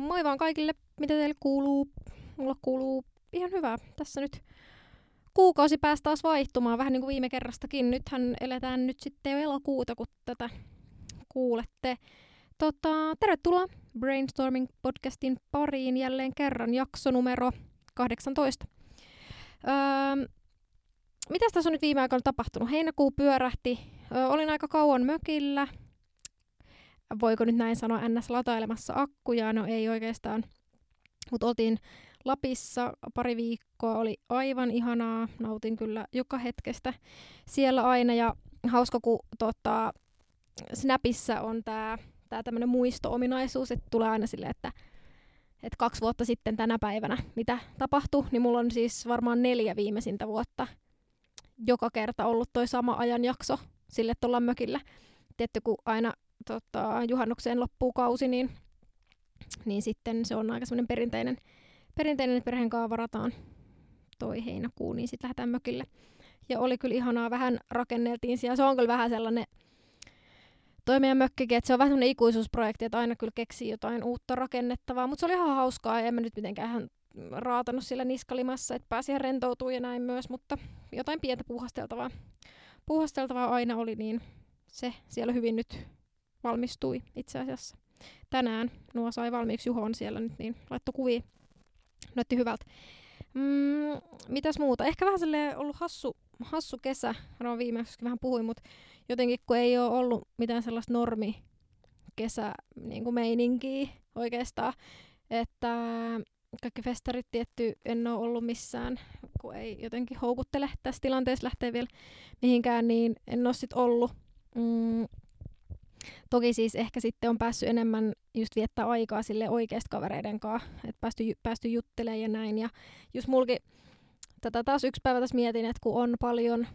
Moi vaan kaikille, mitä teille kuuluu? Mulla kuuluu ihan hyvää. Tässä nyt kuukausi päästä taas vaihtumaan, vähän niin kuin viime kerrastakin. Nythän eletään nyt sitten elokuuta, kun tätä kuulette. Tota, tervetuloa Brainstorming podcastin pariin jälleen kerran, jakso numero 18. Öö, mitäs tässä on nyt viime aikoina tapahtunut? Heinäkuu pyörähti. Öö, olin aika kauan mökillä. Voiko nyt näin sanoa NS latailemassa akkuja? No ei oikeastaan. Mutta oltiin Lapissa pari viikkoa, oli aivan ihanaa. Nautin kyllä joka hetkestä siellä aina. Ja hauska, kun tota, Snapissa on tämä tää tämmöinen muisto-ominaisuus, että tulee aina silleen, että että kaksi vuotta sitten tänä päivänä, mitä tapahtui, niin mulla on siis varmaan neljä viimeisintä vuotta joka kerta ollut toi sama ajanjakso sille, että ollaan mökillä. Tietty, kun aina tota, juhannukseen loppuu kausi, niin, niin sitten se on aika semmoinen perinteinen, perinteinen, että perheen kanssa varataan toi heinäkuu, niin sitten lähdetään mökille. Ja oli kyllä ihanaa, vähän rakenneltiin siellä. Se on kyllä vähän sellainen, toi meidän mökkikin, että se on vähän semmoinen ikuisuusprojekti, että aina kyllä keksii jotain uutta rakennettavaa, mutta se oli ihan hauskaa, en mä nyt mitenkään raatanut sillä niskalimassa, että pääsi ihan rentoutumaan ja näin myös, mutta jotain pientä puuhasteltavaa. Puuhasteltavaa aina oli, niin se siellä hyvin nyt valmistui itse asiassa. Tänään nuo sai valmiiksi Juhon siellä nyt, niin laittoi kuvia. Näytti hyvältä. Mm, mitäs muuta? Ehkä vähän ollut hassu, hassu kesä. No viimeksi vähän puhuin, mutta jotenkin kun ei ole ollut mitään sellaista normi kesä niin kuin meininkiä oikeastaan, että kaikki festarit tietty en ole ollut missään, kun ei jotenkin houkuttele tässä tilanteessa lähteä vielä mihinkään, niin en ole sit ollut. Mm, toki siis ehkä sitten on päässyt enemmän just viettää aikaa sille oikeasta kavereiden kanssa, että päästy, päästy juttelemaan ja näin. Ja just mulki, tätä taas yksi päivä tässä mietin, että kun on paljon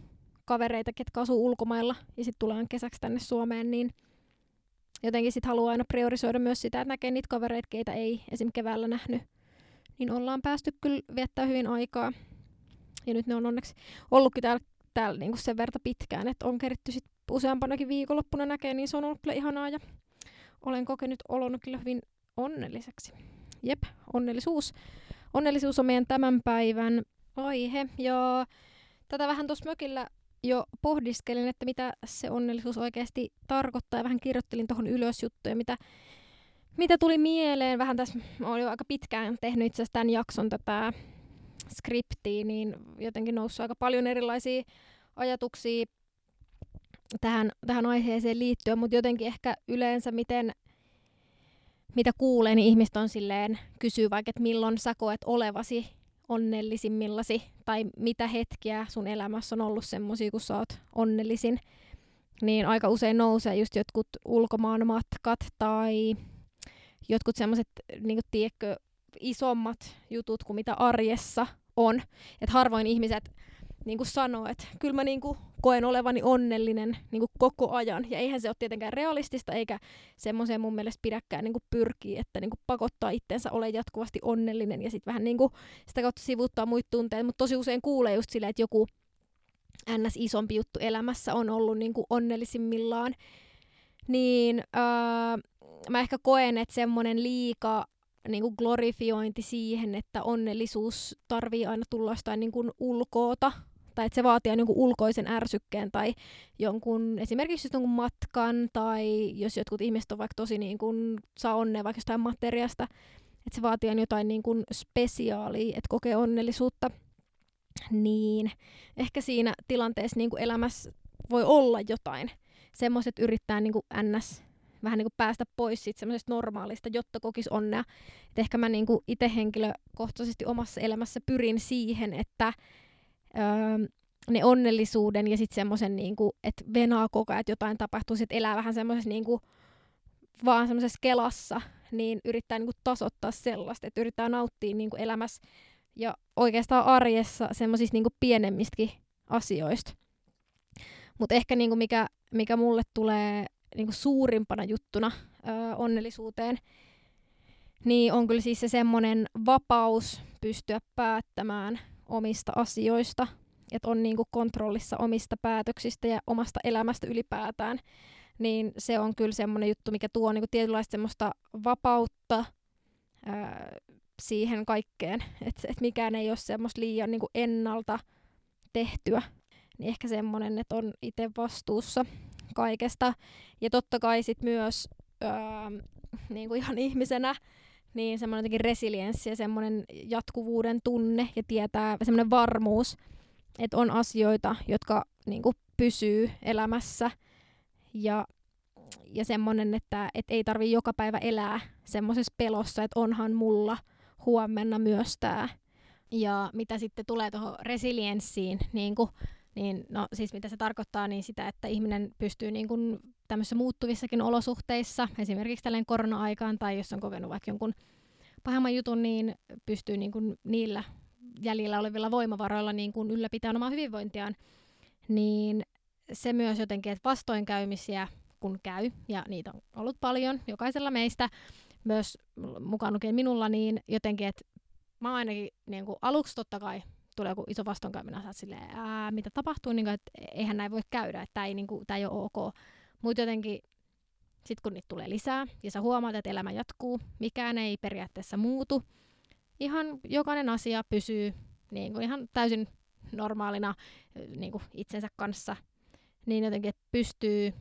kavereita, ketkä asuu ulkomailla ja sitten tullaan kesäksi tänne Suomeen, niin jotenkin sitten haluaa aina priorisoida myös sitä, että näkee niitä kavereita, keitä ei esim. keväällä nähnyt. Niin ollaan päästy kyllä viettää hyvin aikaa. Ja nyt ne on onneksi ollutkin täällä, täällä niinku sen verta pitkään, että on keritty sit useampanakin viikonloppuna näkee, niin se on ollut kyllä ihanaa ja olen kokenut olon kyllä hyvin onnelliseksi. Jep, onnellisuus. Onnellisuus on meidän tämän päivän aihe. Ja tätä vähän tuossa mökillä jo pohdiskelin, että mitä se onnellisuus oikeasti tarkoittaa. Ja vähän kirjoittelin tuohon ylös juttuja, mitä, mitä tuli mieleen. Vähän tässä, olin aika pitkään tehnyt itse asiassa tämän jakson tätä skriptiä, niin jotenkin noussut aika paljon erilaisia ajatuksia tähän, tähän aiheeseen liittyen, mutta jotenkin ehkä yleensä miten, mitä kuulee, niin ihmiset on silleen, kysyy vaikka, että milloin sä koet olevasi onnellisimmillasi, tai mitä hetkiä sun elämässä on ollut semmosia, kun sä oot onnellisin, niin aika usein nousee just jotkut ulkomaan matkat tai jotkut semmoiset, niin tiedätkö, isommat jutut kuin mitä arjessa on. Että harvoin ihmiset niin kuin sanoo, että kyllä mä niin kuin koen olevani onnellinen niin kuin koko ajan. Ja eihän se ole tietenkään realistista, eikä semmoiseen mun mielestä pidäkään niin kuin pyrkiä, että niin kuin pakottaa itsensä ole jatkuvasti onnellinen ja sitten vähän niin kuin sitä kautta sivuuttaa muita tunteita. Mutta tosi usein kuulee just silleen, että joku ns. isompi juttu elämässä on ollut niin kuin onnellisimmillaan. Niin öö, mä ehkä koen, että semmoinen liika niin kuin glorifiointi siihen, että onnellisuus tarvii aina tulla jostain niin kuin ulkoota tai että se vaatii jonkun ulkoisen ärsykkeen tai jonkun esimerkiksi jonkun matkan tai jos jotkut ihmiset on vaikka tosi niin kuin, saa onnea vaikka jostain materiasta, että se vaatii jotain niin kuin spesiaalia, että kokee onnellisuutta, niin ehkä siinä tilanteessa niin kuin elämässä voi olla jotain. Semmoiset yrittää niin kuin ns vähän niin kuin päästä pois siitä semmoisesta normaalista, jotta kokisi onnea. Et ehkä mä niin itse henkilökohtaisesti omassa elämässä pyrin siihen, että öö, ne onnellisuuden ja sitten semmoisen, niinku, että venaa koko ajan, että jotain tapahtuu, että elää vähän semmoisessa niinku, vaan semmoisessa kelassa, niin yrittää niinku tasoittaa sellaista, että yrittää nauttia niinku elämässä ja oikeastaan arjessa semmoisista niinku pienemmistäkin asioista. Mutta ehkä niinku mikä, mikä mulle tulee niinku suurimpana juttuna öö, onnellisuuteen, niin on kyllä siis se semmoinen vapaus pystyä päättämään omista asioista, että on niinku kontrollissa omista päätöksistä ja omasta elämästä ylipäätään, niin se on kyllä semmoinen juttu, mikä tuo niinku tietynlaista semmoista vapautta, öö, siihen kaikkeen, että et mikään ei ole semmoista liian niin kuin ennalta tehtyä. Niin ehkä semmoinen, että on itse vastuussa kaikesta. Ja totta kai sit myös öö, niin kuin ihan ihmisenä niin semmoinen jotenkin resilienssi ja semmoinen jatkuvuuden tunne ja tietää semmoinen varmuus, että on asioita, jotka niin kuin, pysyy elämässä ja, ja semmoinen, että et ei tarvi joka päivä elää semmoisessa pelossa, että onhan mulla huomenna myös tämä. Ja mitä sitten tulee tuohon resilienssiin, niin, kuin, niin no, siis mitä se tarkoittaa, niin sitä, että ihminen pystyy niin kuin tämmöisissä muuttuvissakin olosuhteissa, esimerkiksi tällainen korona-aikaan tai jos on kokenut vaikka jonkun pahemman jutun, niin pystyy niin kuin niillä jäljellä olevilla voimavaroilla niin kuin ylläpitämään omaa hyvinvointiaan, niin se myös jotenkin, että vastoinkäymisiä kun käy, ja niitä on ollut paljon jokaisella meistä, myös mukaan lukien minulla, niin jotenkin, että mä ainakin niin kuin aluksi totta kai tulee joku iso vastoinkäyminen, sä silleen, ää, mitä tapahtuu, niin kuin, että eihän näin voi käydä, että tämä ei, niin kuin, tämä ei ole ok. Mutta jotenkin sitten kun niitä tulee lisää ja sä huomaat, että elämä jatkuu, mikään ei periaatteessa muutu, ihan jokainen asia pysyy niin kuin ihan täysin normaalina niin kuin itsensä kanssa, niin jotenkin, että pystyy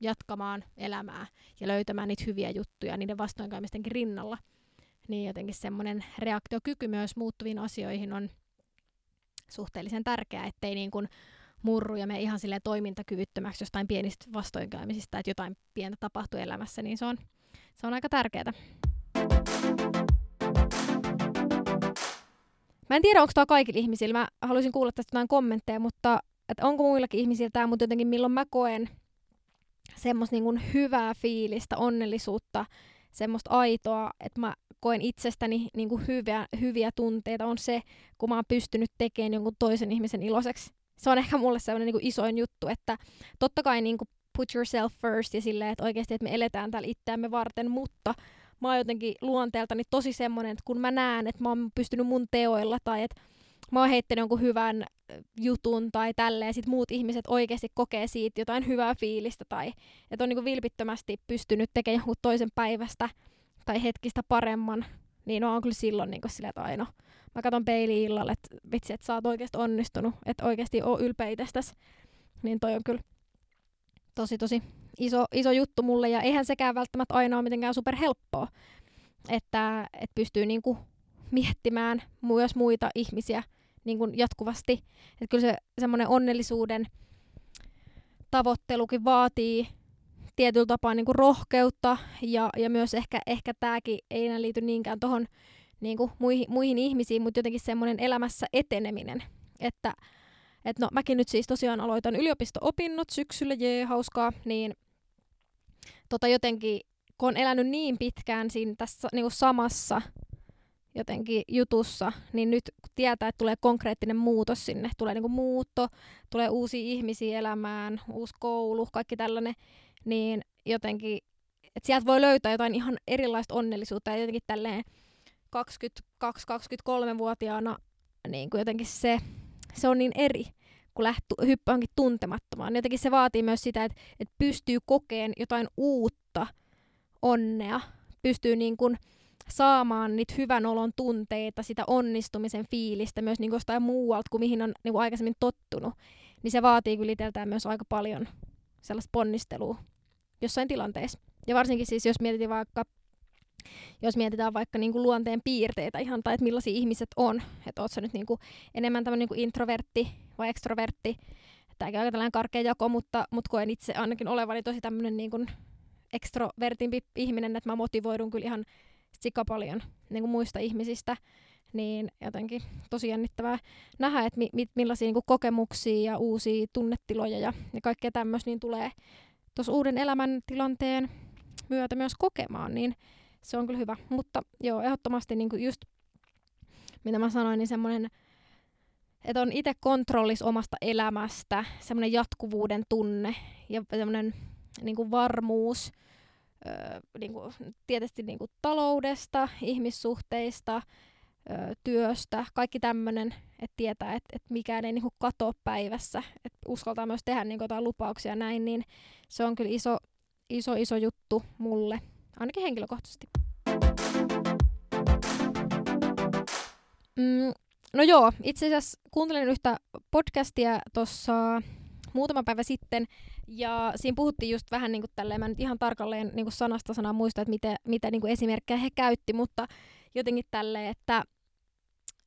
jatkamaan elämää ja löytämään niitä hyviä juttuja niiden vastoinkäymistenkin rinnalla. Niin jotenkin semmoinen reaktiokyky myös muuttuviin asioihin on suhteellisen tärkeää, ettei niin kuin murru ja me ihan sille toimintakyvyttömäksi jostain pienistä vastoinkäymisistä, että jotain pientä tapahtuu elämässä, niin se on, se on aika tärkeää. Mä en tiedä, onko tämä kaikilla ihmisillä. Mä haluaisin kuulla tästä jotain kommentteja, mutta että onko muillakin ihmisillä tämä, mutta jotenkin milloin mä koen semmoista niin hyvää fiilistä, onnellisuutta, semmoista aitoa, että mä koen itsestäni niin kuin hyviä, hyviä tunteita, on se, kun mä oon pystynyt tekemään jonkun toisen ihmisen iloiseksi. Se on ehkä mulle sellainen niin kuin isoin juttu, että totta kai niin kuin put yourself first ja silleen, että oikeasti että me eletään täällä itseämme varten, mutta mä oon jotenkin luonteeltani tosi semmoinen, että kun mä näen, että mä oon pystynyt mun teoilla tai että mä oon heittänyt jonkun hyvän jutun tai tälleen, sit muut ihmiset oikeasti kokee siitä jotain hyvää fiilistä tai että on niin kuin vilpittömästi pystynyt tekemään jonkun toisen päivästä tai hetkistä paremman, niin on kyllä silloin niin kuin silleen, että aino, mä katson peiliin illalla, että vitsi, että sä oot oikeasti onnistunut, että oikeasti oo ylpeä itsestäsi. Niin toi on kyllä tosi tosi iso, iso juttu mulle ja eihän sekään välttämättä aina ole mitenkään superhelppoa, että, että pystyy niinku miettimään myös muita ihmisiä niinku jatkuvasti. Että kyllä se semmoinen onnellisuuden tavoittelukin vaatii tietyllä tapaa niinku rohkeutta ja, ja myös ehkä, ehkä tämäkin ei enää liity niinkään tuohon niin kuin muihin, muihin ihmisiin, mutta jotenkin semmoinen elämässä eteneminen. Että et no, mäkin nyt siis tosiaan aloitan yliopisto-opinnot syksyllä, jee, hauskaa, niin tota jotenkin, kun on elänyt niin pitkään siinä tässä niin kuin samassa jotenkin jutussa, niin nyt kun tietää, että tulee konkreettinen muutos sinne, tulee niin kuin muutto, tulee uusia ihmisiä elämään, uusi koulu, kaikki tällainen, niin jotenkin, että sieltä voi löytää jotain ihan erilaista onnellisuutta ja jotenkin tälleen 22-23-vuotiaana niin kuin jotenkin se, se on niin eri, kun lähtee hyppäänkin tuntemattomaan. Jotenkin se vaatii myös sitä, että, että pystyy kokeen jotain uutta onnea, pystyy niin kuin saamaan niitä hyvän olon tunteita, sitä onnistumisen fiilistä myös niin jostain muualta kuin mihin on niin kuin aikaisemmin tottunut. Niin se vaatii kyllä itseltään myös aika paljon sellaista ponnistelua jossain tilanteessa. Ja varsinkin siis, jos mietitään vaikka jos mietitään vaikka niin kuin luonteen piirteitä ihan, tai että millaisia ihmiset on, että ootko nyt niin kuin enemmän tämmöinen niin introvertti vai ekstrovertti, tämäkin on aika tällainen karkea jako, mutta, mutta koen itse ainakin olevani tosi tämmöinen niin kuin ekstrovertimpi ihminen, että mä motivoidun kyllä ihan sika paljon niin kuin muista ihmisistä, niin jotenkin tosi jännittävää nähdä, että mi, mi, millaisia niin kokemuksia ja uusia tunnetiloja ja, ja kaikkea tämmöistä niin tulee tuossa uuden elämäntilanteen myötä myös kokemaan, niin se on kyllä hyvä. Mutta joo, ehdottomasti niin kuin just mitä mä sanoin, niin semmoinen, että on itse kontrollissa omasta elämästä, semmoinen jatkuvuuden tunne ja semmoinen niin kuin varmuus öö, niin kuin, tietysti niin kuin taloudesta, ihmissuhteista, öö, työstä, kaikki tämmöinen, että tietää, että, että mikään ei niin kuin katoa päivässä, että uskaltaa myös tehdä niin kuin jotain lupauksia näin, niin se on kyllä iso, iso, iso juttu mulle ainakin henkilökohtaisesti. Mm, no joo, itse asiassa kuuntelin yhtä podcastia tuossa muutama päivä sitten, ja siinä puhuttiin just vähän niin kuin tälleen, mä nyt ihan tarkalleen niin kuin sanasta sanaa muista, että mitä, mitä niin kuin esimerkkejä he käytti, mutta jotenkin tälleen, että,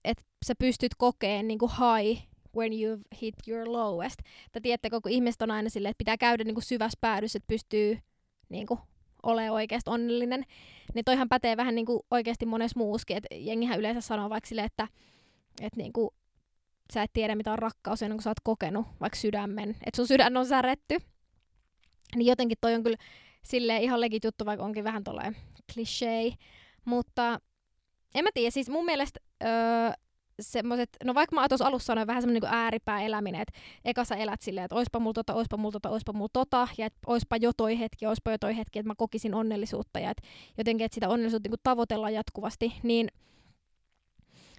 että sä pystyt kokeen niin high when you've hit your lowest. Tai tiedättekö, kun ihmiset on aina silleen, että pitää käydä niin syvässä päädyssä, että pystyy niin kuin, ole oikeasti onnellinen. Niin toihan pätee vähän niin kuin oikeasti monessa muuskin. Että jengihän yleensä sanoo vaikka silleen, että, että niin kuin, sä et tiedä mitä on rakkaus ennen kuin sä oot kokenut vaikka sydämen. Että sun sydän on säretty. Niin jotenkin toi on kyllä sille ihan legit juttu, vaikka onkin vähän tolleen cliché. Mutta en mä tiedä, siis mun mielestä öö, semmoiset, no vaikka mä tuossa alussa sanoin vähän semmoinen niin ääripää eläminen, että eka sä elät silleen, että oispa mulla tota, oispa mulla tota, oispa mulla tota, ja että oispa jo toi hetki, oispa jo toi hetki, että mä kokisin onnellisuutta, ja että jotenkin, että sitä onnellisuutta niin tavoitellaan jatkuvasti, niin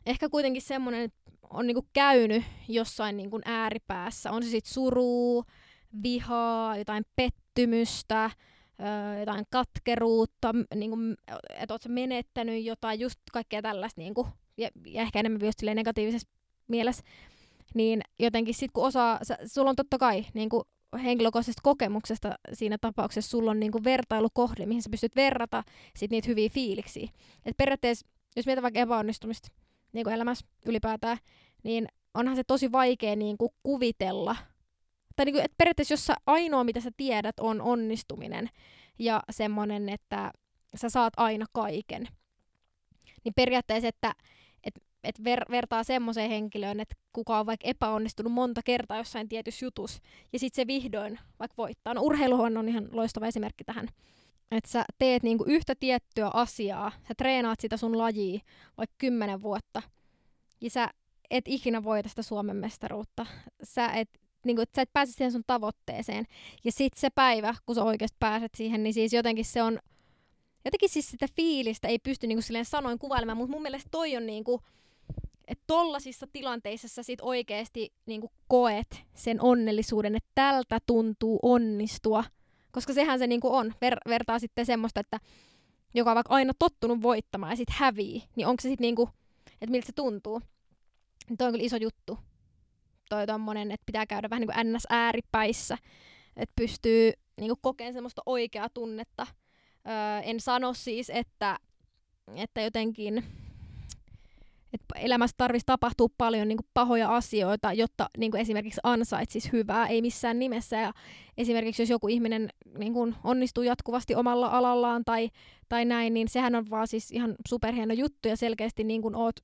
ehkä kuitenkin semmoinen on niin käynyt jossain niin ääripäässä, on se sitten suruu, vihaa, jotain pettymystä, jotain katkeruutta, niin kuin, että oot menettänyt jotain, just kaikkea tällaista niin kuin, ja, ja ehkä enemmän just negatiivisessa mielessä, niin jotenkin sit kun osaa, sä, sulla on totta kai niin kuin henkilökohtaisesta kokemuksesta siinä tapauksessa sulla on niin kuin vertailukohde, mihin sä pystyt verrata sit niitä hyviä fiiliksiä. Et periaatteessa, jos mietit vaikka epäonnistumista niin kuin elämässä ylipäätään, niin onhan se tosi vaikea niin kuin kuvitella. Tai niin kuin, että periaatteessa jos sä ainoa, mitä sä tiedät, on onnistuminen ja semmoinen, että sä saat aina kaiken, niin periaatteessa, että et ver- vertaa semmoiseen henkilöön, että kuka on vaikka epäonnistunut monta kertaa jossain tietyssä jutus, ja sitten se vihdoin vaikka voittaa. No urheiluhan on ihan loistava esimerkki tähän. Että sä teet niinku yhtä tiettyä asiaa, sä treenaat sitä sun lajia vaikka kymmenen vuotta, ja sä et ikinä voita sitä Suomen mestaruutta. Sä et, niinku, sä et pääse siihen sun tavoitteeseen. Ja sitten se päivä, kun sä oikeasti pääset siihen, niin siis jotenkin se on... Jotenkin siis sitä fiilistä ei pysty niinku silleen sanoin kuvailemaan, mutta mun mielestä toi on niinku että tollasissa tilanteissa sä sit oikeesti niinku koet sen onnellisuuden, että tältä tuntuu onnistua. Koska sehän se niinku on. Ver- vertaa sitten semmoista, että joka on vaikka aina tottunut voittamaan ja sitten hävii, niin onko se sitten niinku, että miltä se tuntuu. Niin toi on kyllä iso juttu. Toi tommonen, että pitää käydä vähän niinku ns-ääripäissä. Että pystyy niinku kokemaan semmoista oikeaa tunnetta. Öö, en sano siis, että, että jotenkin että elämässä tarvitsisi tapahtua paljon niin kuin pahoja asioita, jotta niin kuin esimerkiksi ansaitsisi hyvää, ei missään nimessä. Ja esimerkiksi jos joku ihminen niin kuin onnistuu jatkuvasti omalla alallaan tai, tai näin, niin sehän on vaan siis ihan superhieno juttu ja selkeästi niin kuin oot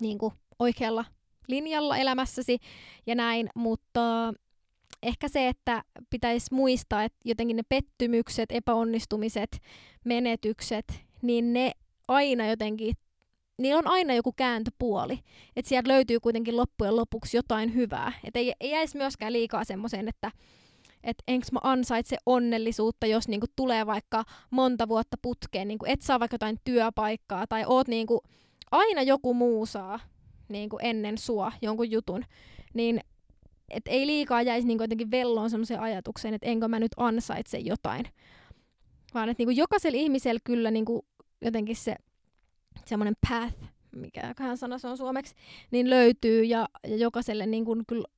niin kuin oikealla linjalla elämässäsi ja näin, mutta ehkä se, että pitäisi muistaa, että jotenkin ne pettymykset, epäonnistumiset, menetykset, niin ne aina jotenkin niillä on aina joku kääntöpuoli. Että sieltä löytyy kuitenkin loppujen lopuksi jotain hyvää. Että ei, ei jäisi myöskään liikaa semmoiseen, että et enkö mä ansaitse onnellisuutta, jos niinku tulee vaikka monta vuotta putkeen, niinku et saa vaikka jotain työpaikkaa, tai oot niinku, aina joku muu saa niinku ennen sua jonkun jutun, niin et ei liikaa jäisi niinku jotenkin velloon semmoiseen ajatukseen, että enkö mä nyt ansaitse jotain. Vaan että niinku jokaisella ihmisellä kyllä niinku jotenkin se semmoinen path, mikä hän sana se on suomeksi, niin löytyy ja, ja jokaiselle niin kun, kyllä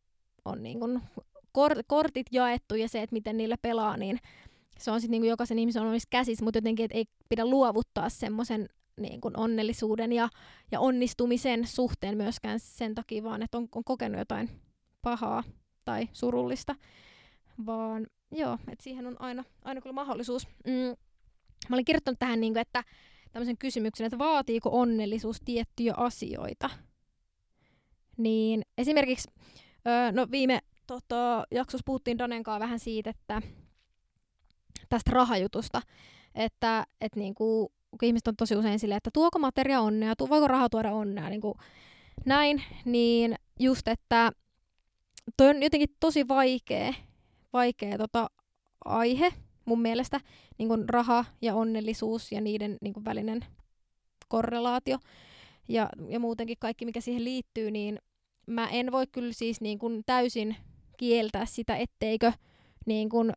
on niin kun kor, kortit jaettu ja se, että miten niillä pelaa, niin se on sitten niin jokaisen ihmisen omissa käsissä, mutta jotenkin, että ei pidä luovuttaa semmoisen niin kuin onnellisuuden ja, ja onnistumisen suhteen myöskään sen takia, vaan että on, on kokenut jotain pahaa tai surullista, vaan joo, että siihen on aina, aina kyllä mahdollisuus. Mm. Mä olin kirjoittanut tähän, niin kuin, että tämmöisen kysymyksen, että vaatiiko onnellisuus tiettyjä asioita. Niin esimerkiksi, öö, no viime tota, jaksossa puhuttiin Danenkaan vähän siitä, että tästä rahajutusta, että et niinku, kun ihmiset on tosi usein silleen, että tuoko materia onnea, tu- voiko raha tuoda onnea, niinku, näin, niin just, että toi on jotenkin tosi vaikea, vaikea tota, aihe, mun mielestä niin kuin raha ja onnellisuus ja niiden niin kuin välinen korrelaatio. Ja, ja muutenkin kaikki, mikä siihen liittyy, niin mä en voi kyllä siis niin kuin täysin kieltää sitä, etteikö niin kuin,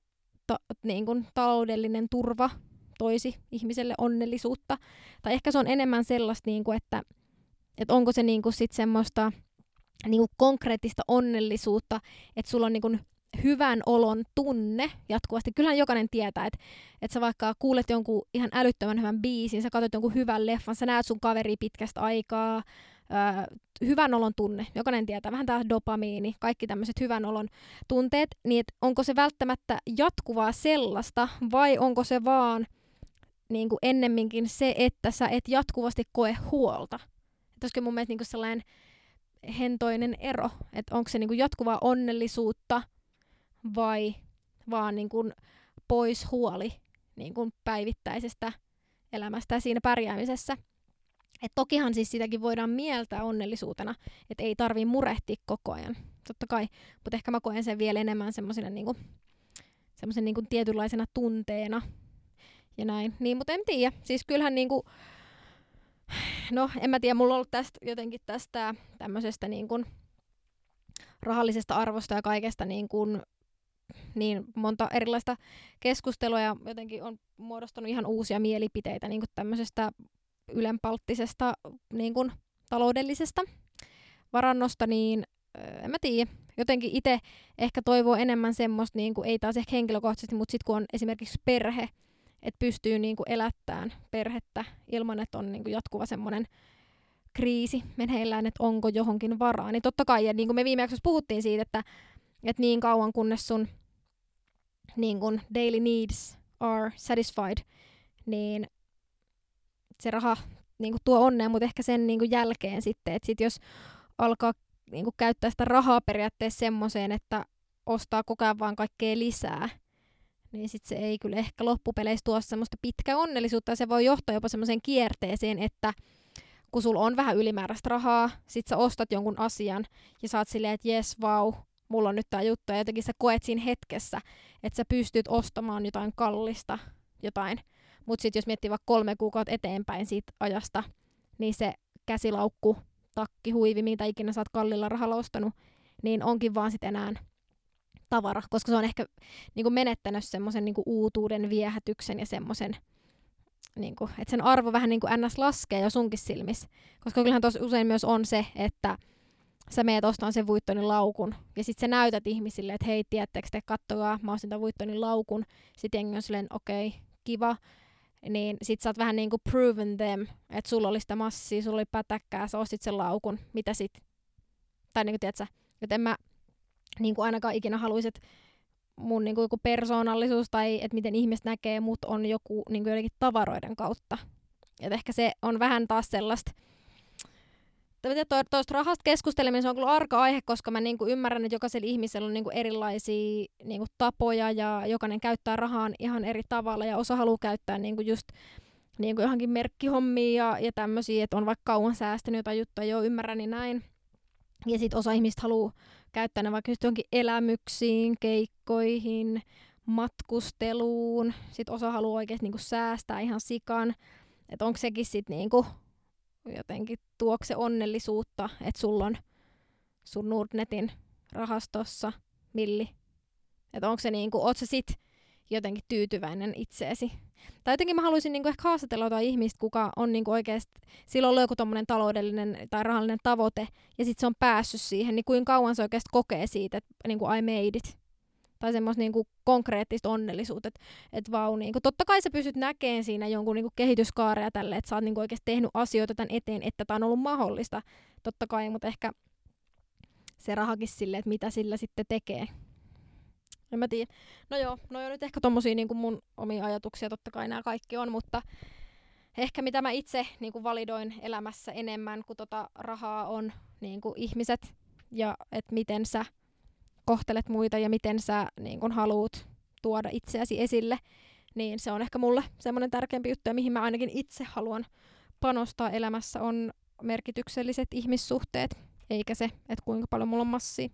ta, niin kuin taloudellinen turva toisi ihmiselle onnellisuutta. Tai ehkä se on enemmän sellaista, niin kuin, että että onko se niinku sit semmoista niinku konkreettista onnellisuutta, että sulla on niinku hyvän olon tunne jatkuvasti. Kyllähän jokainen tietää, että, että sä vaikka kuulet jonkun ihan älyttömän hyvän biisin, sä katsot jonkun hyvän leffan, sä näet sun kaveri pitkästä aikaa, öö, hyvän olon tunne. Jokainen tietää, vähän tämä dopamiini, kaikki tämmöiset hyvän olon tunteet, niin onko se välttämättä jatkuvaa sellaista vai onko se vaan niin kuin ennemminkin se, että sä et jatkuvasti koe huolta. Olisiko mun mielestä niin kuin sellainen hentoinen ero, että onko se niin kuin jatkuvaa onnellisuutta vai vaan niin kuin pois huoli niin kuin päivittäisestä elämästä siinä pärjäämisessä. Et tokihan siis sitäkin voidaan mieltää onnellisuutena, että ei tarvi murehtia koko ajan. Totta kai, mutta ehkä mä koen sen vielä enemmän semmoisena niinku, semmoisen niinku tietynlaisena tunteena. Ja näin. Niin, mutta en tiedä. Siis kyllähän niinku, no en mä tiedä, mulla on ollut tästä jotenkin tästä tämmöisestä niinku rahallisesta arvosta ja kaikesta niin, kuin, niin monta erilaista keskustelua ja jotenkin on muodostunut ihan uusia mielipiteitä niin tämmöisestä ylenpalttisesta niin kuin, taloudellisesta varannosta, niin en mä tiedä. Jotenkin itse ehkä toivoo enemmän semmoista, niin kuin, ei taas ehkä henkilökohtaisesti, mutta sitten kun on esimerkiksi perhe, että pystyy niin kuin, elättämään perhettä ilman, että on niin kuin, jatkuva semmoinen kriisi meneillään, että onko johonkin varaa. Niin totta kai, ja niin kuin me viime jaksossa puhuttiin siitä, että, että niin kauan kunnes sun niin kuin daily needs are satisfied, niin se raha niin kuin tuo onnea, mutta ehkä sen niin kuin jälkeen sitten, että sit jos alkaa niin kuin käyttää sitä rahaa periaatteessa semmoiseen, että ostaa koko ajan vaan kaikkea lisää, niin sit se ei kyllä ehkä loppupeleissä tuo semmoista pitkää onnellisuutta, ja se voi johtaa jopa semmoiseen kierteeseen, että kun sulla on vähän ylimääräistä rahaa, sit sä ostat jonkun asian, ja saat silleen, että jes, vau, mulla on nyt tää juttu, ja jotenkin sä koet siinä hetkessä, että sä pystyt ostamaan jotain kallista, jotain. Mutta sitten jos miettii vaikka kolme kuukautta eteenpäin siitä ajasta, niin se käsilaukku, takki, huivi, mitä ikinä sä oot kallilla rahalla ostanut, niin onkin vaan sitten enää tavara, koska se on ehkä niin menettänyt semmoisen niin uutuuden viehätyksen ja semmoisen, niin että sen arvo vähän niin kuin ns. laskee jo sunkin silmissä. Koska kyllähän tosi usein myös on se, että sä meet ostamaan sen Vuittonin laukun, ja sitten sä näytät ihmisille, että hei, tiedättekö te, kattokaa, mä ostin tämän Vuittonin laukun. Sitten jengi on silleen, okei, okay, kiva, niin sit sä oot vähän niinku proven them, että sulla oli sitä massia, sulla oli pätäkkää, sä ostit sen laukun, mitä sit? Tai niinku tiedätkö, että en mä niinku ainakaan ikinä haluaisi, että mun niinku joku persoonallisuus tai että miten ihmiset näkee mut on joku niinku jotenkin tavaroiden kautta. Et ehkä se on vähän taas sellaista, tuosta rahasta keskusteleminen se on kyllä arka aihe, koska mä niinku ymmärrän, että jokaisella ihmisellä on niinku erilaisia niinku tapoja ja jokainen käyttää rahaa ihan eri tavalla ja osa haluaa käyttää niinku just niinku johonkin merkkihommia ja, ja tämmöisiä, että on vaikka kauan säästänyt jotain juttuja, joo ymmärrän niin näin. Ja sitten osa ihmistä haluaa käyttää ne vaikka just johonkin elämyksiin, keikkoihin, matkusteluun. Sitten osa haluaa oikeasti niinku säästää ihan sikan. Että onko sekin sitten niinku jotenkin tuokse onnellisuutta, että sulla on sun Nordnetin rahastossa milli. Että onko se niinku, oot sä sit jotenkin tyytyväinen itseesi. Tai jotenkin mä haluaisin niinku ehkä haastatella jotain ihmistä, kuka on niinku oikeasti, sillä on joku taloudellinen tai rahallinen tavoite, ja sitten se on päässyt siihen, niin kuinka kauan se oikeasti kokee siitä, että niinku I made it? Tai semmoista niinku konkreettista onnellisuutta, että et vau, niinku, totta kai sä pystyt näkemään siinä jonkun niinku kehityskaareja tälle, että sä oot niinku oikeasti tehnyt asioita tämän eteen, että tämä on ollut mahdollista, totta kai, mutta ehkä se rahakin sille, että mitä sillä sitten tekee. En mä tiedä. No joo, no joo, nyt ehkä tommosia niinku mun omia ajatuksia, totta kai nämä kaikki on, mutta ehkä mitä mä itse niinku validoin elämässä enemmän kuin tota rahaa on niinku ihmiset ja että miten sä kohtelet muita ja miten sä niin kun haluut tuoda itseäsi esille, niin se on ehkä mulle semmoinen tärkeämpi juttu, ja mihin mä ainakin itse haluan panostaa elämässä, on merkitykselliset ihmissuhteet, eikä se, että kuinka paljon mulla on massia.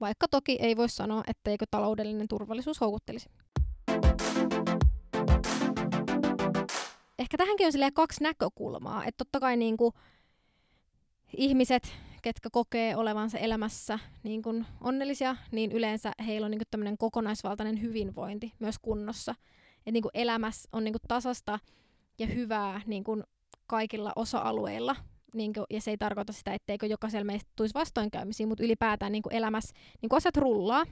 Vaikka toki ei voi sanoa, etteikö taloudellinen turvallisuus houkuttelisi. Ehkä tähänkin on kaksi näkökulmaa. Että totta kai niin kuin ihmiset ketkä kokee olevansa elämässä niin kuin onnellisia, niin yleensä heillä on niin tämmöinen kokonaisvaltainen hyvinvointi myös kunnossa. Että niin elämässä on niin kuin tasasta ja hyvää niin kuin kaikilla osa-alueilla. Niin kuin, ja se ei tarkoita sitä, etteikö jokaisella meistä tulisi vastoinkäymisiä, mutta ylipäätään niin kuin elämässä niin kuin asiat rullaa,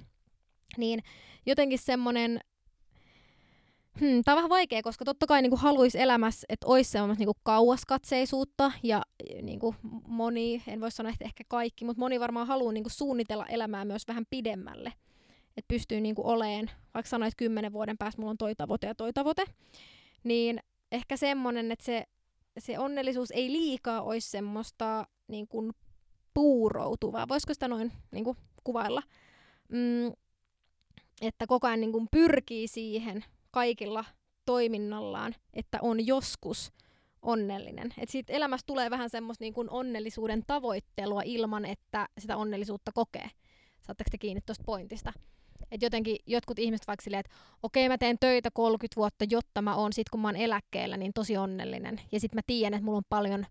niin jotenkin semmoinen Hmm, tämä on vähän vaikea, koska totta kai niin haluaisi elämässä, että olisi semmoista niin kauaskatseisuutta ja niin kuin moni, en voi sanoa että ehkä kaikki, mutta moni varmaan haluaa niin kuin suunnitella elämää myös vähän pidemmälle. Että pystyy niin oleen, vaikka sanoit, kymmenen vuoden päästä mulla on toi tavoite ja toi tavoite, niin ehkä semmoinen, että se, se onnellisuus ei liikaa olisi semmoista niin kuin puuroutuvaa. Voisiko sitä noin niin kuin kuvailla? Mm, että koko ajan niin kuin pyrkii siihen kaikilla toiminnallaan, että on joskus onnellinen. Et siitä elämästä tulee vähän semmoista niin kuin onnellisuuden tavoittelua ilman, että sitä onnellisuutta kokee. Saatteko te kiinni tuosta pointista? Et jotenkin jotkut ihmiset vaikka silleen, että okei mä teen töitä 30 vuotta, jotta mä oon sit kun mä oon eläkkeellä, niin tosi onnellinen. Ja sit mä tiedän, että mulla on paljon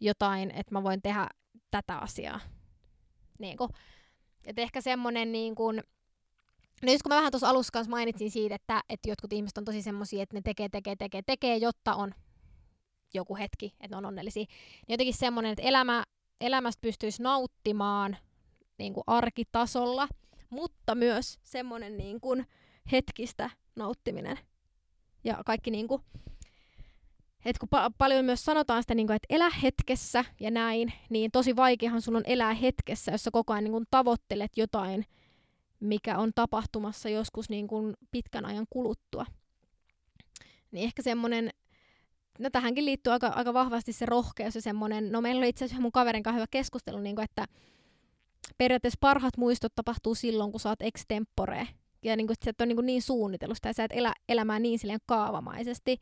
jotain, että mä voin tehdä tätä asiaa. Niin kun, et ehkä semmonen niin kun, No just kun mä vähän tuossa alussa kanssa mainitsin siitä, että, että jotkut ihmiset on tosi semmoisia, että ne tekee, tekee, tekee, tekee, jotta on joku hetki, että ne on onnellisia. Niin jotenkin semmoinen, että elämä, elämästä pystyisi nauttimaan niin kuin arkitasolla, mutta myös semmoinen niin kuin hetkistä nauttiminen. Ja kaikki niin kuin, että kun pa- paljon myös sanotaan sitä, niin kuin, että elä hetkessä ja näin, niin tosi vaikeahan sun on elää hetkessä, jos sä koko ajan niin kuin tavoittelet jotain, mikä on tapahtumassa joskus niin kuin pitkän ajan kuluttua. Niin ehkä semmoinen, no tähänkin liittyy aika, aika vahvasti se rohkeus ja semmoinen, no meillä oli itse asiassa mun kaverin kanssa hyvä keskustelu, niin kuin, että periaatteessa parhaat muistot tapahtuu silloin, kun sä oot extempore. Ja niin kuin, sä et ole niin, kuin niin suunnitelusta ja sä et elä elämää niin silleen kaavamaisesti.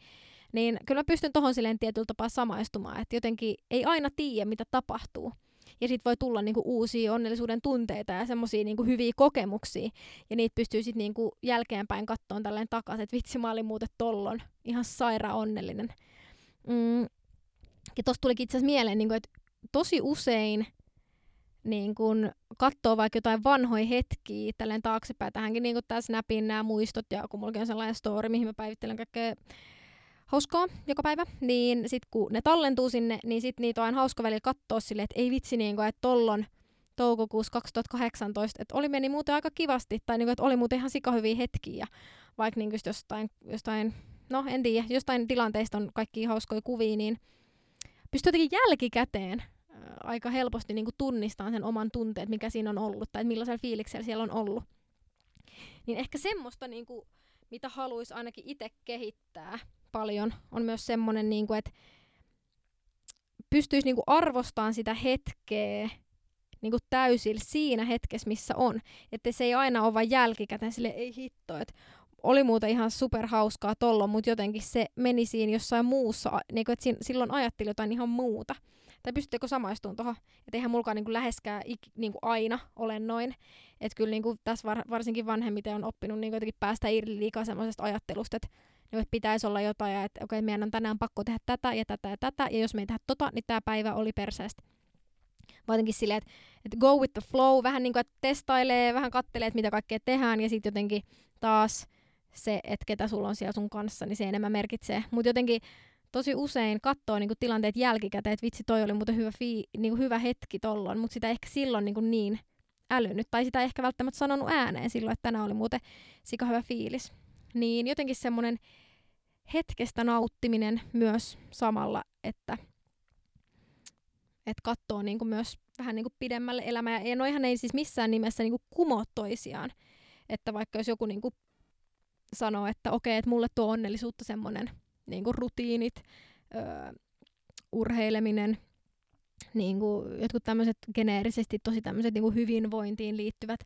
Niin kyllä mä pystyn tohon silleen tietyllä tapaa samaistumaan, että jotenkin ei aina tiedä, mitä tapahtuu. Ja sitten voi tulla niinku uusia onnellisuuden tunteita ja semmoisia niinku hyviä kokemuksia. Ja niitä pystyy sitten niinku jälkeenpäin kattoon tälleen takaisin, että vitsi mä olin muuten tollon ihan sairaan onnellinen. Mm. Ja tosta tulikin itse asiassa mieleen, niinku, että tosi usein niin kun katsoo vaikka jotain vanhoja hetkiä tälleen taaksepäin. Tähänkin niin tässä Snapin nämä muistot ja kun mulla on sellainen story, mihin mä päivittelen kaikkea hauskaa joka päivä, niin sit kun ne tallentuu sinne, niin sit niitä on aina hauska välillä katsoa silleen, että ei vitsi niin kuin, että tollon toukokuussa 2018, että oli meni muuten aika kivasti, tai niin kuin, että oli muuten ihan sikahyviä hetkiä, vaikka niin jostain, jostain, no en tiedä, jostain tilanteista on kaikki hauskoja kuvia, niin pystyy jotenkin jälkikäteen aika helposti niin kuin tunnistamaan sen oman tunteet, mikä siinä on ollut, tai millaisella fiiliksellä siellä on ollut. Niin ehkä semmoista, niin kuin, mitä haluaisi ainakin itse kehittää, paljon on myös semmoinen, niin kuin, että pystyisi niin kuin arvostamaan sitä hetkeä niin kuin täysillä siinä hetkessä, missä on. Että se ei aina ole vain jälkikäteen sille ei hitto, että oli muuten ihan superhauskaa tollo, mutta jotenkin se meni siinä jossain muussa, niin kuin, että silloin ajatteli jotain ihan muuta. Tai pystyttekö samaistumaan tuohon? Että eihän mulkaan niin kuin läheskään ik, niin kuin aina ole noin. Että kyllä niin kuin tässä var, varsinkin vanhemmiten on oppinut niin kuin jotenkin päästä irti liikaa semmoisesta ajattelusta, että niin että pitäisi olla jotain, ja että okei, okay, meidän on tänään pakko tehdä tätä ja tätä ja tätä, ja jos me ei tehdä tota, niin tämä päivä oli perseestä. Vaan jotenkin silleen, että, että go with the flow, vähän niin kuin, että testailee, vähän kattelee, että mitä kaikkea tehdään, ja sitten jotenkin taas se, että ketä sulla on siellä sun kanssa, niin se enemmän merkitsee. Mutta jotenkin tosi usein katsoo niinku tilanteet jälkikäteen, että vitsi, toi oli muuten hyvä, fii, niinku hyvä hetki tollon, mutta sitä ehkä silloin niinku niin älynyt, tai sitä ehkä välttämättä sanonut ääneen silloin, että tänään oli muuten sika hyvä fiilis. Niin jotenkin semmoinen hetkestä nauttiminen myös samalla, että et katsoo niinku myös vähän niinku pidemmälle elämää. Ja noihan ei siis missään nimessä niinku kumo toisiaan. Että vaikka jos joku niinku sanoo, että okei, että mulle tuo onnellisuutta semmoinen niinku rutiinit, öö, urheileminen, niinku jotkut tämmöiset geneerisesti tosi tämmöiset niinku hyvinvointiin liittyvät,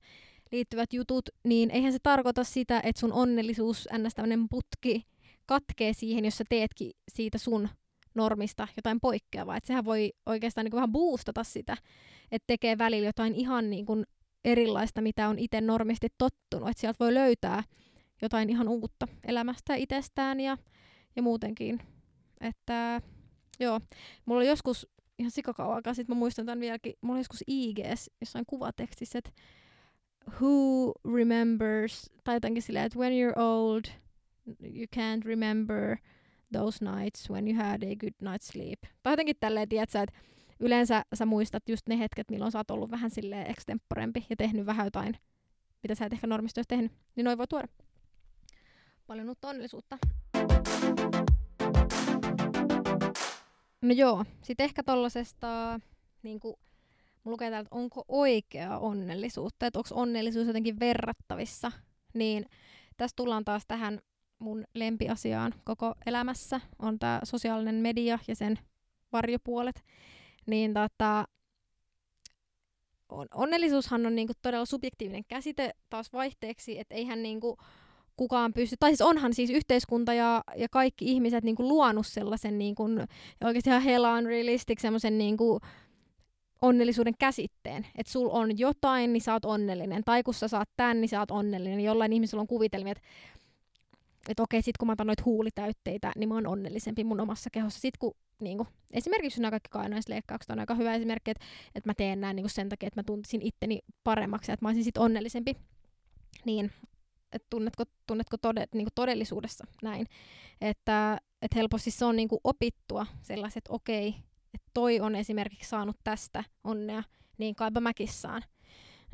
liittyvät jutut, niin eihän se tarkoita sitä, että sun onnellisuus, ns. tämmöinen putki, katkee siihen, jos sä teetkin siitä sun normista jotain poikkeavaa. Että sehän voi oikeastaan niin kuin vähän boostata sitä, että tekee välillä jotain ihan niin kuin erilaista, mitä on itse normisti tottunut. Että sieltä voi löytää jotain ihan uutta elämästä itsestään ja, ja muutenkin. Että joo, mulla oli joskus ihan sikakauan aikaa, sitten mä muistan tämän vieläkin, mulla oli joskus IGS jossain kuvatekstissä, että who remembers, tai jotenkin silleen, että when you're old – you can't remember those nights when you had a good night's sleep. Tai jotenkin tälleen, tiedätkö, että yleensä sä muistat just ne hetket, milloin sä oot ollut vähän silleen extemporempi ja tehnyt vähän jotain, mitä sä et ehkä normisti olisi tehnyt, niin noin voi tuoda paljon uutta onnellisuutta. No joo, sitten ehkä tollasesta, niin kuin, lukee täällä, että onko oikea onnellisuutta, että onko onnellisuus jotenkin verrattavissa, niin tässä tullaan taas tähän mun lempiasiaan koko elämässä, on tämä sosiaalinen media ja sen varjopuolet. Niin tota, on, onnellisuushan on niinku todella subjektiivinen käsite taas vaihteeksi, että eihän niinku kukaan pysty, tai siis onhan siis yhteiskunta ja, ja kaikki ihmiset niinku luonut sellaisen niinku, oikeasti ihan hella unrealistic semmoisen niinku, onnellisuuden käsitteen. Että sul on jotain, niin sä oot onnellinen. Tai kun sä saat tän, niin sä oot onnellinen. Jollain ihmisellä on kuvitelmia, että että okei, sit kun mä otan noita huulitäytteitä, niin mä oon onnellisempi mun omassa kehossa. Sit kun niinku, esimerkiksi nämä kaikki kainoisleikkaukset on aika hyvä esimerkki, että, että mä teen näin niinku sen takia, että mä tuntisin itteni paremmaksi, että mä olisin sit onnellisempi. Niin, että tunnetko, tunnetko tode, niinku todellisuudessa näin. Että et helposti se on niinku opittua sellaiset, että okei, että toi on esimerkiksi saanut tästä onnea, niin kaipa mäkin saan.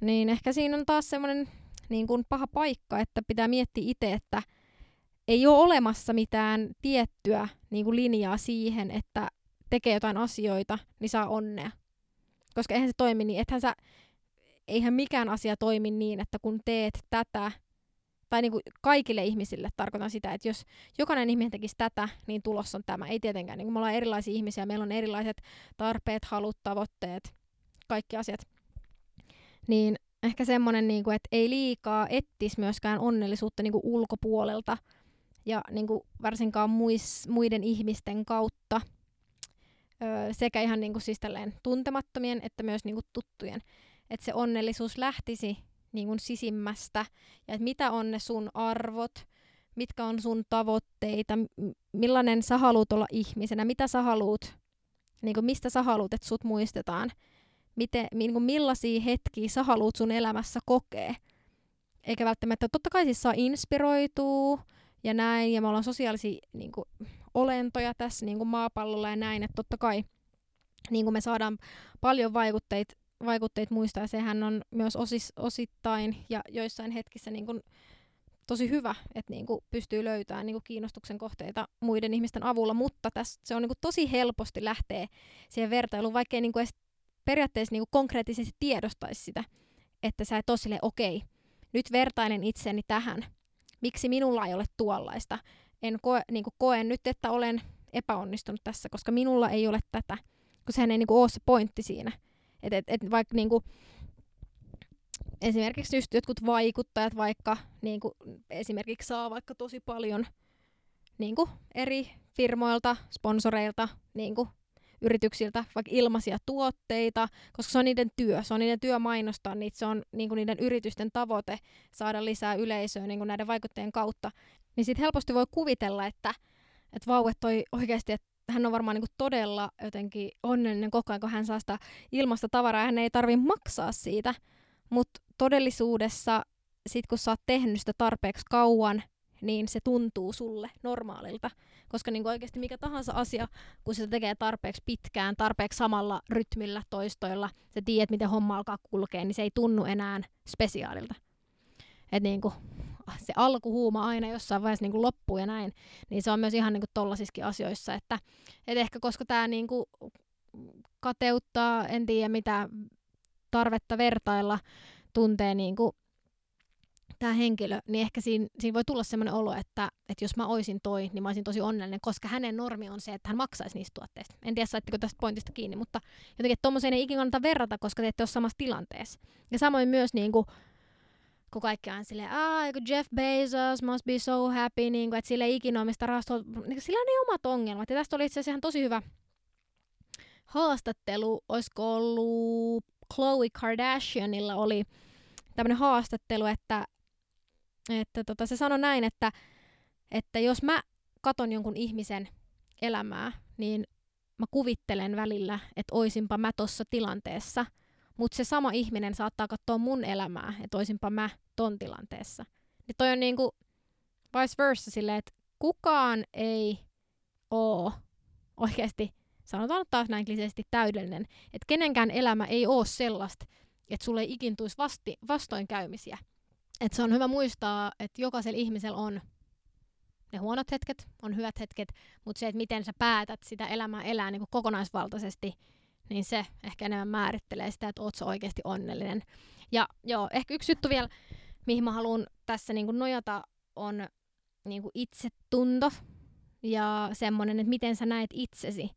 Niin ehkä siinä on taas semmoinen niin kuin paha paikka, että pitää miettiä itse, että ei ole olemassa mitään tiettyä niin kuin linjaa siihen, että tekee jotain asioita, niin saa onnea. Koska eihän se toimi niin, ethän sä, eihän mikään asia toimi niin, että kun teet tätä, tai niin kuin kaikille ihmisille tarkoitan sitä, että jos jokainen ihminen tekisi tätä, niin tulos on tämä. Ei tietenkään, niin kuin me ollaan erilaisia ihmisiä, meillä on erilaiset tarpeet, halut, tavoitteet, kaikki asiat. Niin ehkä semmoinen, niin kuin, että ei liikaa ettis myöskään onnellisuutta niin kuin ulkopuolelta, ja niin kuin varsinkaan muis, muiden ihmisten kautta, öö, sekä ihan niin kuin siis tuntemattomien että myös niin kuin tuttujen. Että se onnellisuus lähtisi niin kuin sisimmästä, ja että mitä on ne sun arvot, mitkä on sun tavoitteita, millainen sä haluat olla ihmisenä, mitä sä haluat, niin kuin mistä sä haluat, että sut muistetaan, miten, niin kuin millaisia hetkiä sä haluat sun elämässä kokea. Eikä välttämättä, totta kai siis saa inspiroitua, ja näin, ja me ollaan sosiaalisia niin kuin, olentoja tässä niin kuin maapallolla ja näin, että totta kai niin kuin me saadaan paljon vaikutteita vaikutteet muista, ja sehän on myös osis, osittain ja joissain hetkissä niin kuin, tosi hyvä, että niin kuin, pystyy löytämään niin kuin, kiinnostuksen kohteita muiden ihmisten avulla, mutta tässä se on niin kuin, tosi helposti lähtee siihen vertailuun, vaikka ei niin kuin, edes periaatteessa niin kuin, konkreettisesti tiedostaisi sitä, että sä et ole silleen, okei, nyt vertailen itseni tähän, miksi minulla ei ole tuollaista. En koe, niin kuin koen nyt, että olen epäonnistunut tässä, koska minulla ei ole tätä, kun sehän ei niin kuin ole se pointti siinä. Et, et, et vaikka niin kuin, esimerkiksi just jotkut vaikuttajat vaikka niin kuin, esimerkiksi saa vaikka tosi paljon niin kuin, eri firmoilta, sponsoreilta niin kuin, yrityksiltä vaikka ilmaisia tuotteita, koska se on niiden työ, se on niiden työ mainostaa niitä, se on niin kuin niiden yritysten tavoite saada lisää yleisöä niin kuin näiden vaikuttajien kautta, niin sitten helposti voi kuvitella, että, että vau, että toi oikeasti, että hän on varmaan niin kuin todella jotenkin onnellinen koko ajan, kun hän saa sitä ilmasta tavaraa, hän ei tarvi maksaa siitä, mutta todellisuudessa sit kun sä oot tehnyt sitä tarpeeksi kauan, niin se tuntuu sulle normaalilta. Koska niin oikeasti mikä tahansa asia, kun sitä tekee tarpeeksi pitkään, tarpeeksi samalla rytmillä, toistoilla, sä tiedät, miten homma alkaa kulkea, niin se ei tunnu enää spesiaalilta. Et niin kuin, se alkuhuuma aina jossain vaiheessa niin kuin loppuu ja näin, niin se on myös ihan niin kuin asioissa, että et ehkä koska tämä niin kuin kateuttaa, en tiedä mitä tarvetta vertailla, tuntee niin kuin tämä henkilö, niin ehkä siinä, siinä voi tulla sellainen olo, että, että jos mä oisin toi, niin mä olisin tosi onnellinen, koska hänen normi on se, että hän maksaisi niistä tuotteista. En tiedä, saitteko tästä pointista kiinni, mutta jotenkin, että tuommoiseen ei ikinä kannata verrata, koska te ette ole samassa tilanteessa. Ja samoin myös niin kuin, kun kaikki on silleen, ah, Jeff Bezos must be so happy, niin kuin, että sillä ei ikinä ole mistä rahastoa, niin sillä on ne omat ongelmat. Ja tästä oli itse asiassa ihan tosi hyvä haastattelu, olisiko ollut Khloe Kardashianilla oli tämmöinen haastattelu, että että tota, se sanoi näin, että, että jos mä katon jonkun ihmisen elämää, niin mä kuvittelen välillä, että oisinpa mä tossa tilanteessa, mutta se sama ihminen saattaa katsoa mun elämää, että oisinpa mä ton tilanteessa. Niin toi on niinku vice versa silleen, että kukaan ei oo oikeasti sanotaan taas näin kliseisesti täydellinen, että kenenkään elämä ei ole sellaista, että sulle ei ikin tulisi vasti, vastoinkäymisiä. Että se on hyvä muistaa, että jokaisella ihmisellä on ne huonot hetket, on hyvät hetket, mutta se, että miten sä päätät sitä elämää elää niin kokonaisvaltaisesti, niin se ehkä enemmän määrittelee sitä, että oot sä oikeasti onnellinen. Ja joo, ehkä yksi juttu vielä, mihin mä haluan tässä niin kuin nojata, on niin kuin itsetunto ja semmoinen, että miten sä näet itsesi.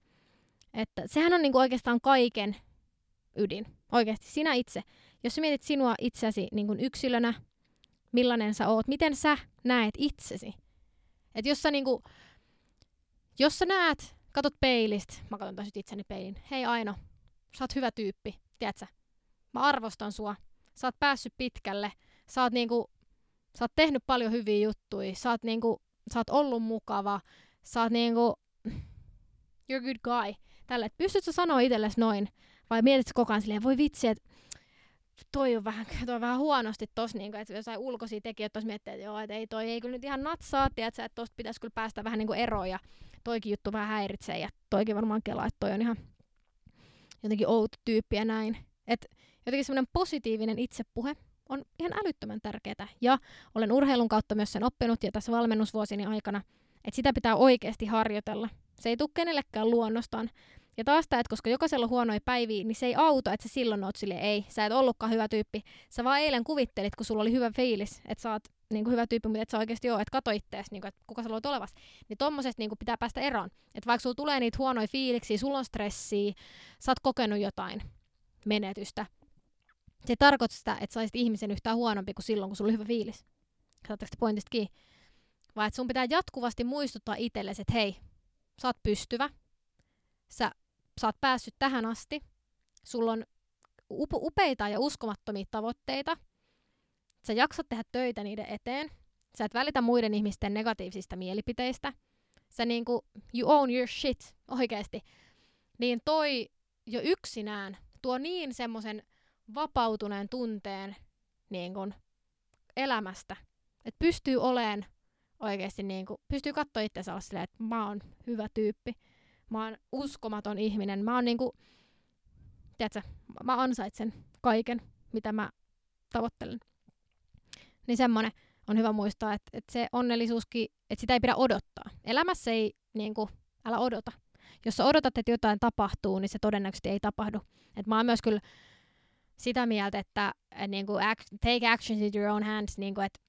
Että sehän on niin kuin oikeastaan kaiken ydin. Oikeasti sinä itse. Jos sä mietit sinua itsesi niin kuin yksilönä, millainen sä oot, miten sä näet itsesi. Että jos sä niinku, jos sä näet, katot peilistä, mä katson tässä itseni peilin, hei Aino, sä oot hyvä tyyppi, tiedätkö? Mä arvostan sua, sä oot päässyt pitkälle, sä oot niinku, sä oot tehnyt paljon hyviä juttuja, sä oot niinku, sä oot ollut mukava, sä oot niinku, you're a good guy. Tälle, että pystytkö sanoa itsellesi noin, vai mietitkö koko ajan silleen, voi vitsi, että toi on vähän, toi on vähän huonosti tossa, niin että jossain ulkoisia tekijöitä tuossa miettii, että joo, että ei toi ei kyllä nyt ihan natsaa, tiedätkö, että tosta pitäisi kyllä päästä vähän niin kuin eroon ja toikin juttu vähän häiritsee ja toikin varmaan kelaa, että toi on ihan jotenkin outo tyyppi ja näin. Et jotenkin semmoinen positiivinen itsepuhe on ihan älyttömän tärkeää ja olen urheilun kautta myös sen oppinut ja tässä valmennusvuosini aikana, että sitä pitää oikeasti harjoitella. Se ei tule kenellekään luonnostaan, ja taas tämä, että koska jokaisella on huonoja päiviä, niin se ei auta, että sä silloin oot sille ei, sä et ollutkaan hyvä tyyppi. Sä vaan eilen kuvittelit, kun sulla oli hyvä fiilis, että sä oot niin kuin hyvä tyyppi, mutta et sä oikeasti oo, että kato ittees, niin kuin, että kuka sä olet olevas. Niin tommosesta niin kuin pitää päästä eroon. Että vaikka sulla tulee niitä huonoja fiiliksiä, sulla on stressiä, sä oot kokenut jotain menetystä. Se ei tarkoita sitä, että sä olisit ihmisen yhtään huonompi kuin silloin, kun sulla oli hyvä fiilis. Saatteko te pointista kiinni? Vaan että sun pitää jatkuvasti muistuttaa itsellesi, että hei, sä oot pystyvä, sä sä oot päässyt tähän asti, sulla on upeita ja uskomattomia tavoitteita, sä jaksat tehdä töitä niiden eteen, sä et välitä muiden ihmisten negatiivisista mielipiteistä, sä niinku, you own your shit oikeesti, niin toi jo yksinään tuo niin semmoisen vapautuneen tunteen niin kun, elämästä, että pystyy oleen oikeasti, niin pystyy katsoa itseänsä silleen, että mä oon hyvä tyyppi mä oon uskomaton ihminen. Mä oon niinku, tiedätkö, mä ansaitsen kaiken, mitä mä tavoittelen. Niin semmonen on hyvä muistaa, että, että se onnellisuuskin, että sitä ei pidä odottaa. Elämässä ei, niinku, älä odota. Jos sä odotat, että jotain tapahtuu, niin se todennäköisesti ei tapahdu. Et mä oon myös kyllä sitä mieltä, että et niinku, act, take actions into your own hands, niinku, että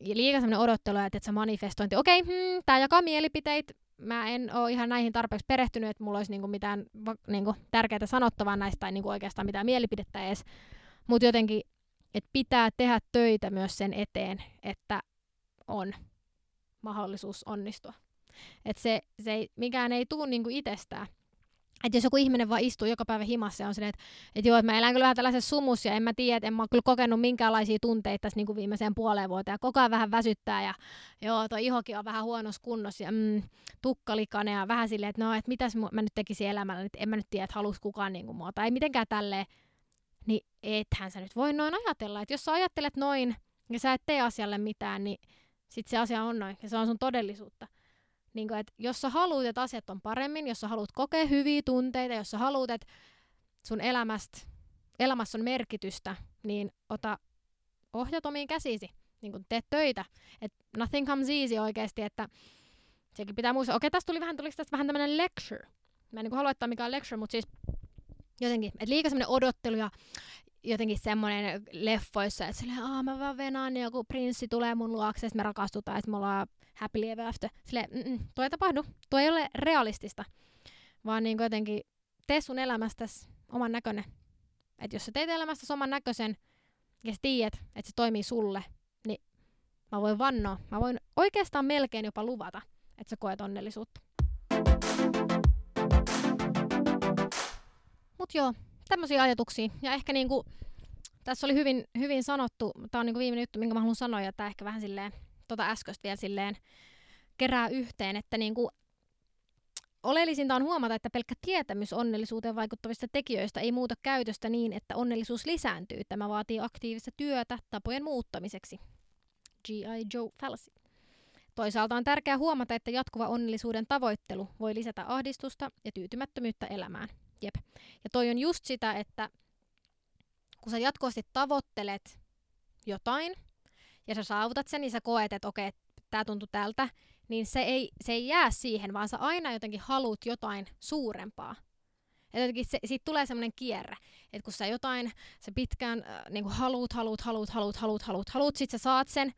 liikaa sellainen odottelu, että, että se manifestointi, okei, okay, hmm, tämä jakaa mielipiteitä, mä en ole ihan näihin tarpeeksi perehtynyt, että mulla olisi niinku mitään niinku tärkeää sanottavaa näistä tai niinku oikeastaan mitään mielipidettä edes. Mutta jotenkin, että pitää tehdä töitä myös sen eteen, että on mahdollisuus onnistua. Että se, se ei, mikään ei tule niinku itsestään. Että jos joku ihminen vaan istuu joka päivä himassa ja on silleen, että, että joo, että mä elän kyllä vähän tällaisessa sumussa ja en mä tiedä, että en mä ole kyllä kokenut minkäänlaisia tunteita tässä niin kuin viimeiseen puoleen vuoteen. Ja koko ajan vähän väsyttää ja joo, toi ihokin on vähän huonossa kunnossa ja mm, tukkalikane ja vähän silleen, että no, että mitäs mä nyt tekisin elämällä, että en mä nyt tiedä, että halus kukaan niin kuin mua tai mitenkään tälleen, niin ethän sä nyt voi noin ajatella, että jos sä ajattelet noin ja sä et tee asialle mitään, niin sit se asia on noin ja se on sun todellisuutta. Niin kuin, että jos sä haluat, että asiat on paremmin, jos sä haluat kokea hyviä tunteita, jos sä haluat, että sun elämästä, elämässä on merkitystä, niin ota ohjat omiin käsisi. Niin kuin teet töitä. Et nothing comes easy oikeasti, että sekin pitää muistaa. Okei, tästä tuli vähän, tuli tästä vähän tämmöinen lecture. Mä en niin halua ottaa mikään lecture, mutta siis jotenkin, että liikaa semmoinen odottelu ja jotenkin semmoinen leffoissa, että silleen, aah mä vaan venaan, niin joku prinssi tulee mun luokse, me rakastutaan, että me ollaan happily ever after. Silleen, mm tuo ei tapahdu, tuo ei ole realistista, vaan niin jotenkin tee sun elämästäsi oman näköinen. Että jos sä teet elämästäsi oman näköisen ja sä tiedät, että se toimii sulle, niin mä voin vannoa, mä voin oikeastaan melkein jopa luvata, että sä koet onnellisuutta. Mut joo, tämmöisiä ajatuksia. Ja ehkä niinku, tässä oli hyvin, hyvin sanottu, tämä on niinku viimeinen juttu, minkä mä haluan sanoa, ja tämä ehkä vähän silleen, tota äskeistä vielä silleen kerää yhteen, että niinku, Oleellisinta on huomata, että pelkkä tietämys onnellisuuteen vaikuttavista tekijöistä ei muuta käytöstä niin, että onnellisuus lisääntyy. Tämä vaatii aktiivista työtä tapojen muuttamiseksi. G.I. Joe fallacy. Toisaalta on tärkeää huomata, että jatkuva onnellisuuden tavoittelu voi lisätä ahdistusta ja tyytymättömyyttä elämään. Jep. Ja toi on just sitä, että kun sä jatkuvasti tavoittelet jotain ja sä saavutat sen, niin sä koet, että okei, tämä tuntuu tältä, niin se ei, se ei jää siihen, vaan sä aina jotenkin haluat jotain suurempaa. Ja jotenkin se, siitä tulee semmoinen kierre, että kun sä jotain, sä pitkään äh, niin haluut, haluut, haluut, haluut, haluut, haluut, haluut, sit sä saat sen,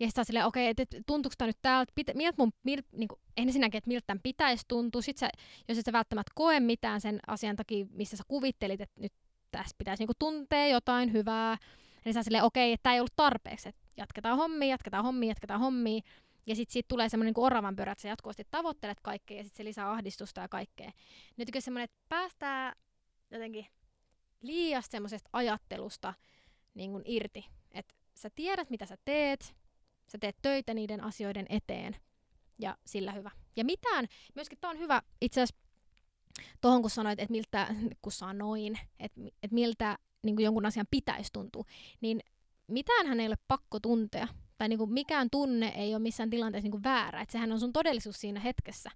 ja sitten silleen, okei, okay, että tuntuuko tämä nyt täältä, pitä, miltä mun, mil, niin kuin, ensinnäkin, että miltä tämän pitäisi tuntua, sit sä, jos et sä välttämättä koe mitään sen asian takia, missä sä kuvittelit, että nyt tässä pitäisi niin kuin, tuntea jotain hyvää, niin sä silleen, okei, okay, että tämä ei ollut tarpeeksi, että jatketaan hommia, jatketaan hommia, jatketaan hommia, ja sitten siitä tulee semmoinen niin oravan pyörä, että sä jatkuvasti tavoittelet kaikkea, ja sitten se lisää ahdistusta ja kaikkea. Nyt kun semmoinen, että päästää jotenkin liiasta semmoisesta ajattelusta niin kuin irti, että sä tiedät, mitä sä teet, Sä teet töitä niiden asioiden eteen. Ja sillä hyvä. Ja mitään, myöskin tämä on hyvä itse asiassa tuohon kun sanoit, että miltä, kun sanoin, että, että miltä niin kuin jonkun asian pitäisi tuntua, niin mitään hän ei ole pakko tuntea. Tai niin kuin mikään tunne ei ole missään tilanteessa niin kuin väärä. Että sehän on sun todellisuus siinä hetkessä.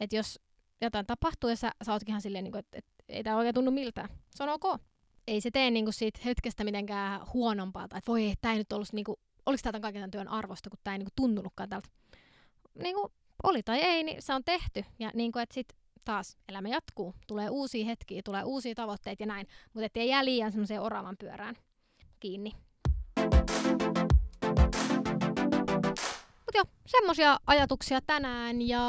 Että jos jotain tapahtuu ja sä, sä ootkin ihan silleen, niin kuin, että, että ei tämä oikein tunnu miltään. Se on ok. Ei se tee niin kuin siitä hetkestä mitenkään huonompaa. Tai että voi, tämä ei nyt ollut niin kuin oliko tämä kaiken tämän työn arvosta, kun tämä ei niinku tuntunutkaan tältä. Niinku, oli tai ei, niin se on tehty. Ja niinku, että sitten taas elämä jatkuu. Tulee uusia hetkiä, tulee uusia tavoitteita ja näin. Mutta ettei jää liian semmoiseen oravan pyörään kiinni. Mutta joo, semmoisia ajatuksia tänään. Ja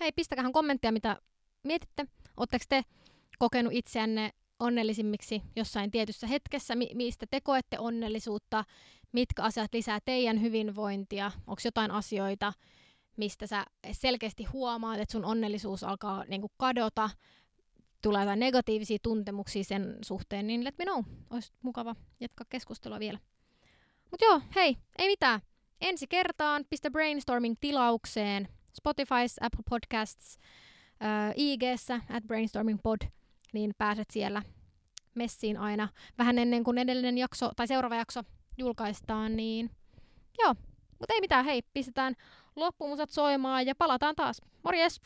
hei, pistäkähän kommenttia, mitä mietitte. Oletteko te kokenut itseänne onnellisimmiksi jossain tietyssä hetkessä, mi- mistä te koette onnellisuutta, mitkä asiat lisää teidän hyvinvointia, onko jotain asioita, mistä sä selkeästi huomaat, että sun onnellisuus alkaa niinku kadota, tulee jotain negatiivisia tuntemuksia sen suhteen, niin let me know. Olisi mukava jatkaa keskustelua vielä. Mutta joo, hei, ei mitään. Ensi kertaan pistä brainstorming tilaukseen Spotify, Apple Podcasts, äh, IG-ssä at brainstormingpod, niin pääset siellä messiin aina vähän ennen kuin edellinen jakso tai seuraava jakso julkaistaan, niin joo. Mutta ei mitään, hei, pistetään loppumusat soimaan ja palataan taas. Morjes!